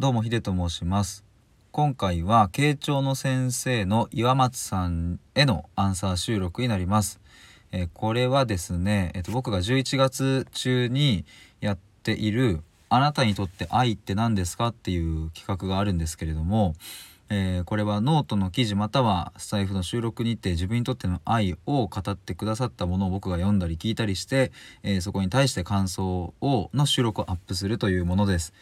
どうもヒデと申します今回は傾聴の先生の岩松さんへのアンサー収録になりますえこれはですね、えっと僕が11月中にやっているあなたにとって愛って何ですかっていう企画があるんですけれども、えーこれはノートの記事またはスタエフの収録にて自分にとっての愛を語ってくださったものを僕が読んだり聞いたりして、えーそこに対して感想をの収録をアップするというものです。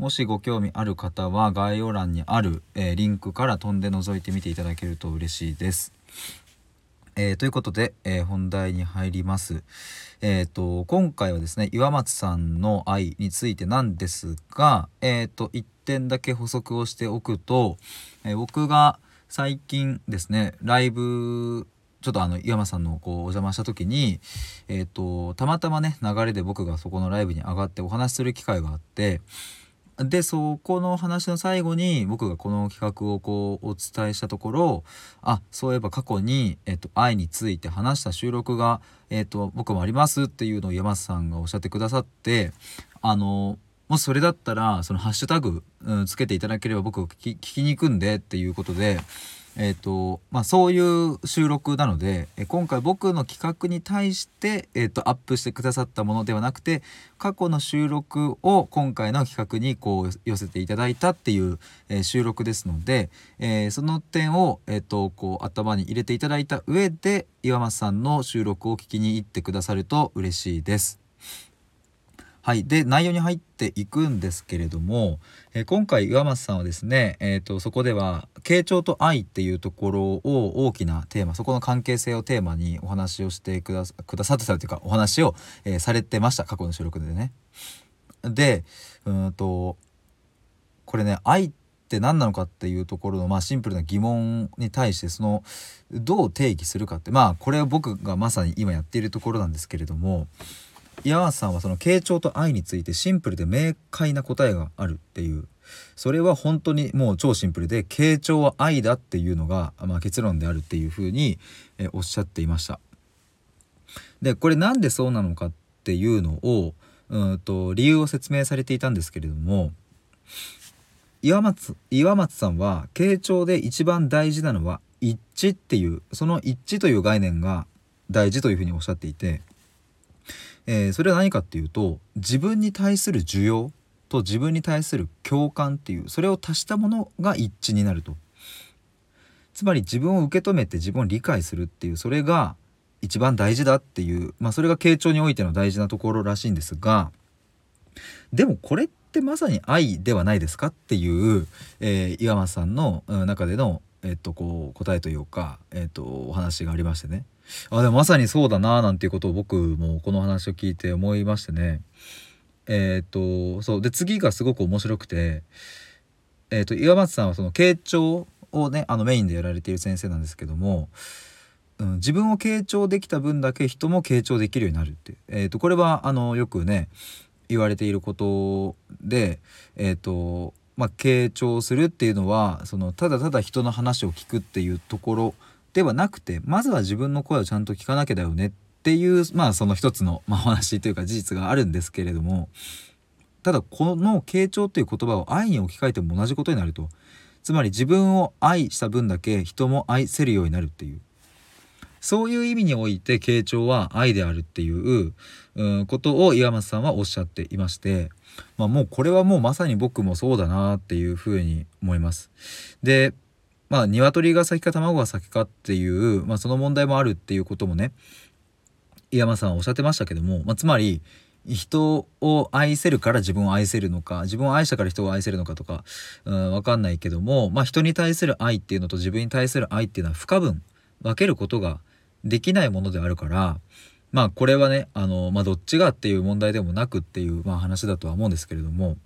もしご興味ある方は概要欄にある、えーリンクから飛んで覗いてみていただけると嬉しいです。えーということで、えー本題に入ります。えー、と今回はですね岩松さんの愛についてなんですが、えー、と1点だけ補足をしておくと、え僕が最近ですねライブちょっとあの岩松さんのこうお邪魔した時に、えー、とたまたまね流れで僕がそこのライブに上がってお話しする機会があってでそこの話の最後に僕がこの企画をこうお伝えしたところあそういえば過去に、えっと、愛について話した収録が、えっと、僕もありますっていうのを山瀬さんがおっしゃってくださってあのもしそれだったらそのハッシュタグ、うん、つけていただければ僕聞き聞きに行くんでっていうことで。えーとまあ、そういう収録なのでえ今回僕の企画に対して、えー、とアップしてくださったものではなくて過去の収録を今回の企画にこう寄せていただいたっていう、えー収録ですので、えーその点を、えー、とこう頭に入れていただいた上で岩松さんの収録を聞きに行ってくださると嬉しいです。はい、で内容に入っていくんですけれども、えー今回岩松さんはですね、えー、とそこでは「傾聴と愛」っていうところを大きなテーマそこの関係性をテーマにお話をしてくださくださってたというかお話を、えーされてました過去の収録でね。でうんとこれね愛って何なのかっていうところの、まあ、シンプルな疑問に対してそのどう定義するかってまあこれは僕がまさに今やっているところなんですけれども岩松さんはその傾聴と愛についてシンプルで明快な答えがあるっていうそれは本当にもう超シンプルで傾聴は愛だっていうのが、まあ、結論であるっていうふうに、えおっしゃっていました。でこれなんでそうなのかっていうのをうんと理由を説明されていたんですけれども岩松岩松さんは傾聴で一番大事なのは一致っていうその一致という概念が大事というふうにおっしゃっていて、えーそれは何かっていうと自分に対する需要と自分に対する共感っていうそれを足したものが一致になると。つまり自分を受け止めて自分を理解するっていうそれが一番大事だっていうまあそれが傾聴においての大事なところらしいんですがでもこれってまさに愛ではないですかっていう、えー岩松さんの中での、えっとこう答えというか、えっとお話がありましてね。あでもまさにそうだななんていうことを僕もこの話を聞いて思いましてね。えっとそう。で次がすごく面白くてえっと岩松さんはその傾聴をねあのメインでやられている先生なんですけどもうん、自分を傾聴できた分だけ人も傾聴できるようになるって、えー、とこれはあのよくね言われていることでえっ、とまあ傾聴するっていうのはそのただただ人の話を聞くっていうところではなくてまずは自分の声をちゃんと聞かなきゃだよねっていうまあその一つの、まあ、お話というか事実があるんですけれどもただこの傾聴っていう言葉を愛に置き換えても同じことになるとつまり自分を愛した分だけ人も愛せるようになるっていうそういう意味において傾聴は愛であるっていう、ことを岩松さんはおっしゃっていまして、まあ、もうこれはもうまさに僕もそうだなっていうふうに思います。でまあ鶏が先か卵が先かっていう、まあ、その問題もあるっていうこともね岩松さんおっしゃってましたけども、まあ、つまり人を愛せるから自分を愛せるのか自分を愛したから人を愛せるのかとか、うん、わかんないけども、まあ、人に対する愛っていうのと自分に対する愛っていうのは不可分分けることができないものであるからまあこれはねあの、まあ、どっちがっていう問題でもなくっていう、まあ、話だとは思うんですけれども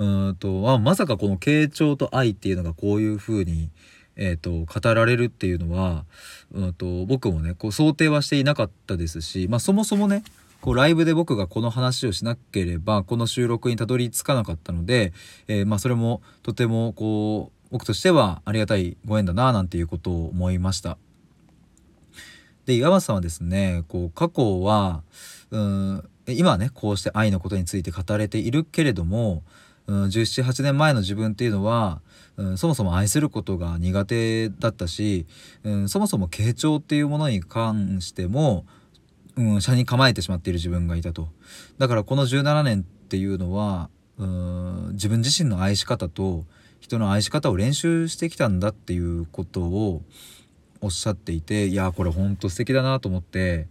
うんとあまさかこの傾聴と愛っていうのがこういうふうに、えー、と語られるっていうのはうんと僕もねこう想定はしていなかったですし、まあ、そもそもねこうライブで僕がこの話をしなければこの収録にたどり着かなかったので、えーまあ、それもとてもこう僕としてはありがたいご縁だななんていうことを思いました。で岩松さんはですねこう過去はうん今ねこうして愛のことについて語れているけれどもうん、1718年前の自分っていうのは、うん、そもそも愛することが苦手だったし、うん、そもそも傾聴っていうものに関しても、うん、車に構えてしまっている自分がいたと。だからこの17年っていうのは、うん、自分自身の愛し方と人の愛し方を練習してきたんだっていうことをおっしゃっていていやこれほんと素敵だなと思って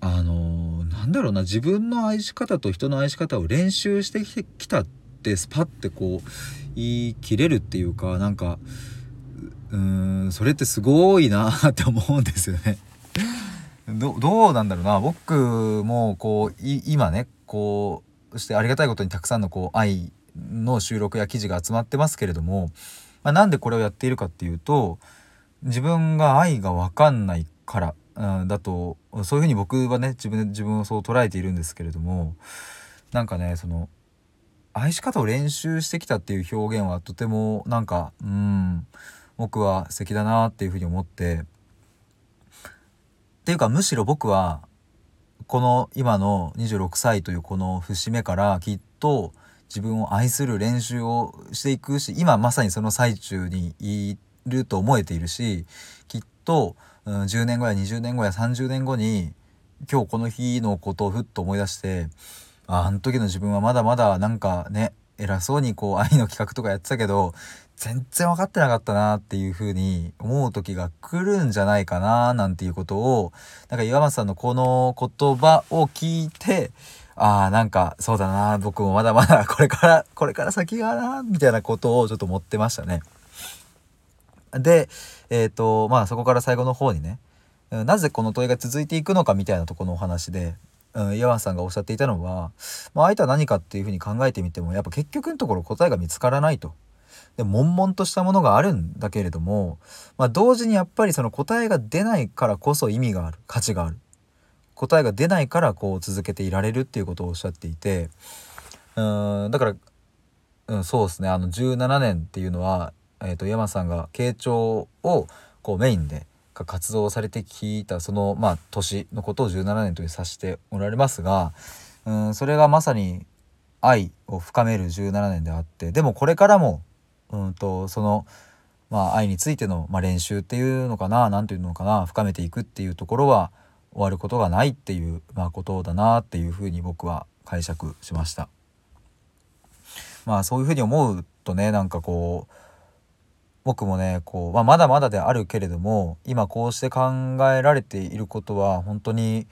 あのなんだろうな自分の愛し方と人の愛し方を練習してきたってスパッてこう言い切れるっていうかなんかうーんそれってすごいなって思うんですよね。どどうなんだろうな僕もこう今ねこうしてありがたいことにたくさんのこう愛の収録や記事が集まってますけれども、まあ、なんでこれをやっているかっていうと自分が愛が分かんないからうん、だとそういうふうに僕はね自分で自分をそう捉えているんですけれどもなんかねその愛し方を練習してきたっていう表現はとてもなんかうん僕は素敵だなっていうふうに思ってっていうかむしろ僕はこの今の26歳というこの節目からきっと自分を愛する練習をしていくし今まさにその最中にいると思えているしきっとうん、10年後や20年後や30年後に今日この日のことをふっと思い出してああの時の自分はまだまだなんかね偉そうにこう愛の企画とかやってたけど全然分かってなかったなっていう風に思う時が来るんじゃないかななんていうことをなんか岩松さんのこの言葉を聞いてああなんかそうだな僕もまだまだこれからこれから先がなみたいなことをちょっと思ってましたね。で、えっ、ー、と、まあそこから最後の方にね、なぜこの問いが続いていくのかみたいなとこのお話で、うん、イワさんがおっしゃっていたのは、まあ、相手は何かっていうふうに考えてみてもやっぱ結局のところ答えが見つからないと。で悶々としたものがあるんだけれども、まあ、同時にやっぱりその答えが出ないからこそ意味がある価値がある答えが出ないからこう続けていられるっていうことをおっしゃっていてうんだから、うん、そうですねあの17年っていうのはえーと、山さんが慶長をこうメインで活動されてきたその、まあ、年のことを17年という指しておられますがうんそれがまさに愛を深める17年であってでもこれからもうんとその、まあ、愛についての、まあ、練習っていうのかな何ていうのかな深めていくっていうところは終わることがないっていう、まあ、ことだなっていうふうに僕は解釈しました。まあそういうふうに思うとねなんかこう僕もねこう、まあ、まだまだであるけれども今こうして考えられていることは本当に、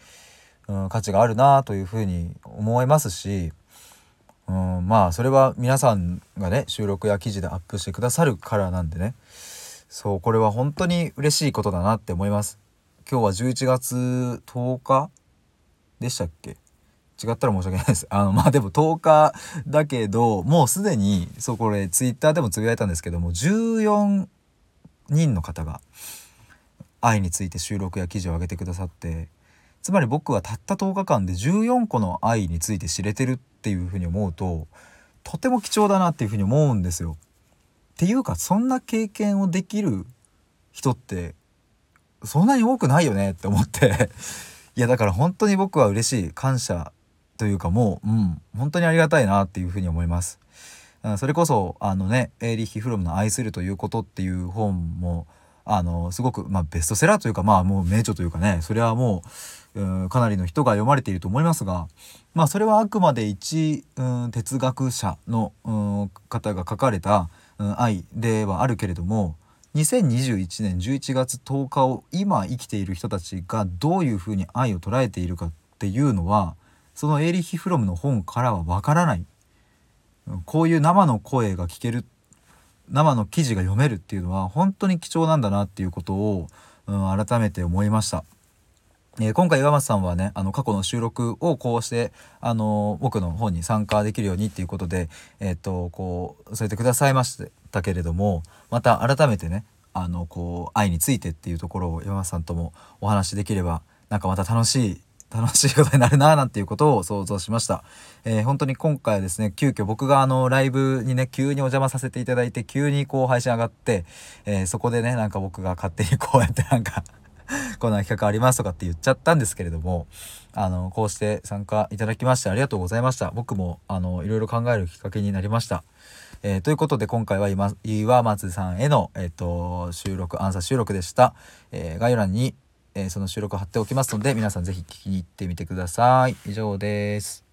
うん、価値があるなというふうに思いますし、うん、まあそれは皆さんがね収録や記事でアップしてくださるからなんでねそうこれは本当に嬉しいことだなって思います。今日は11月10日でしたっけ？違ったら申し訳ないです。あの、まあでも10日だけど、もうすでに、そう、これ、ツイッターでもつぶやいたんですけども、14人の方が、愛について収録や記事を上げてくださって、つまり僕はたった10日間で14個の愛について知れてるっていうふうに思うと、とても貴重だなっていうふうに思うんですよ。っていうか、そんな経験をできる人って、そんなに多くないよねって思っていやだから本当に僕は嬉しい感謝というかもう、うん、本当にありがたいなっていうふうに思います。それこそあのねエーリッヒ・フロムの「愛するということ」っていう本もあのすごく、まあ、ベストセラーというかまあもう名著というかねそれはもう、かなりの人が読まれていると思いますがまあそれはあくまで一、うん、哲学者の、うん、方が書かれた、愛ではあるけれども2021年11月10日を今生きている人たちがどういうふうに愛を捉えているかっていうのはそのエーリヒ・フロムの本からはわからないこういう生の声が聞ける生の記事が読めるっていうのは本当に貴重なんだなっていうことを、うん、改めて思いました。えー、今回岩松さんはねあの過去の収録をこうしてあの僕の方に参加できるようにっていうことでえっ、とこう添えてくださいましたけれどもまた改めてねあのこう愛についてっていうところを岩松さんともお話しできればなんかまた楽しい楽しいことになるななんていうことを想像しました。えー、本当に今回はですね、急遽僕があのライブにね、急にお邪魔させていただいて、急にこう配信上がって、えー、そこでね、なんか僕が勝手にこうやってなんか こんな企画ありますとかって言っちゃったんですけれども、あの、こうして参加いただきましてありがとうございました。僕も、あの、いろいろ考えるきっかけになりました。えー、ということで今回は今岩松さんへの、えーと、収録アンサー収録でした、えー、概要欄に、えー、その収録を貼っておきますので皆さん是非聞きに行ってみてください。以上です。